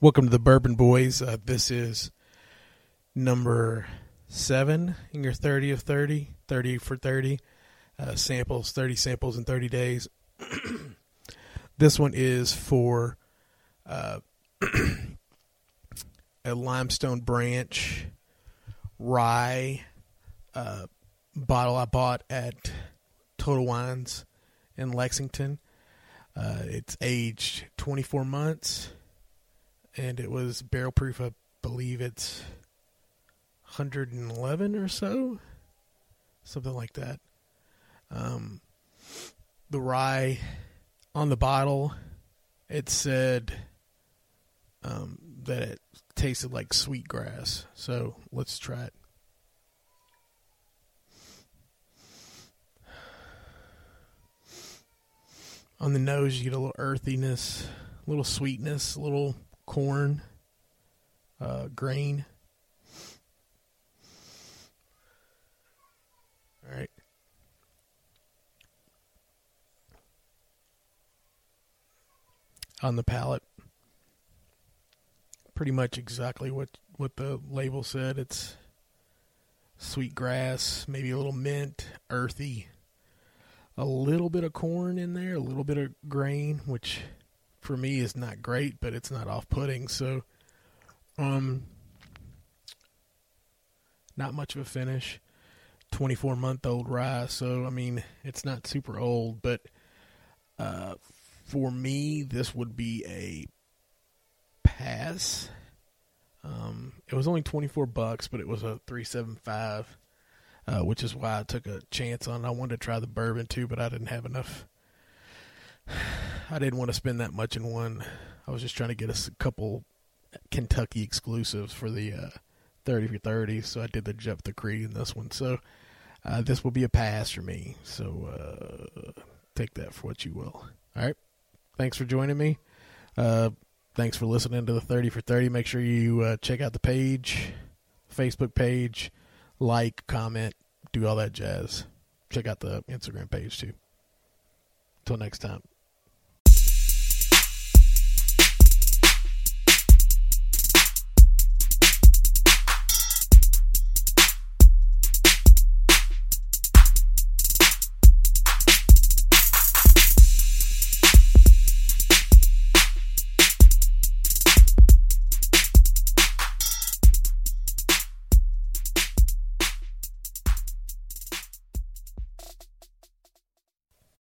Welcome to the Bourbon Boys. Uh, this is number seven in your 30 of 30, 30 for 30 uh, samples, 30 samples in 30 days. this one is for uh, a limestone branch rye uh, bottle I bought at Total Wines in Lexington. Uh, it's aged 24 months and it was barrel proof. I believe it's 111 or so, something like that. Um, the rye on the bottle, it said um, that it tasted like sweet grass. So let's try it. On the nose, you get a little earthiness, a little sweetness, a little corn, uh, grain. All right. On the palate, pretty much exactly what what the label said. It's sweet grass, maybe a little mint, earthy, a little bit of corn in there, a little bit of grain, which for me is not great, but it's not off-putting. So, um, not much of a finish. 24 month old rye, so I mean it's not super old, but uh, for me this would be a pass. Um, it was only 24 bucks, but it was a 375, uh, which is why I took a chance on. It. I wanted to try the bourbon too, but I didn't have enough I didn't want to spend that much in one. I was just trying to get us a couple Kentucky exclusives for the uh, 30 for 30, so I did the Jeptha Creed in this one. So uh, this will be a pass for me. So uh, take that for what you will. All right. Thanks for joining me. Uh, thanks for listening to the 30 for 30. Make sure you uh, check out the page, Facebook page, like, comment, do all that jazz. Check out the Instagram page too. Until next time.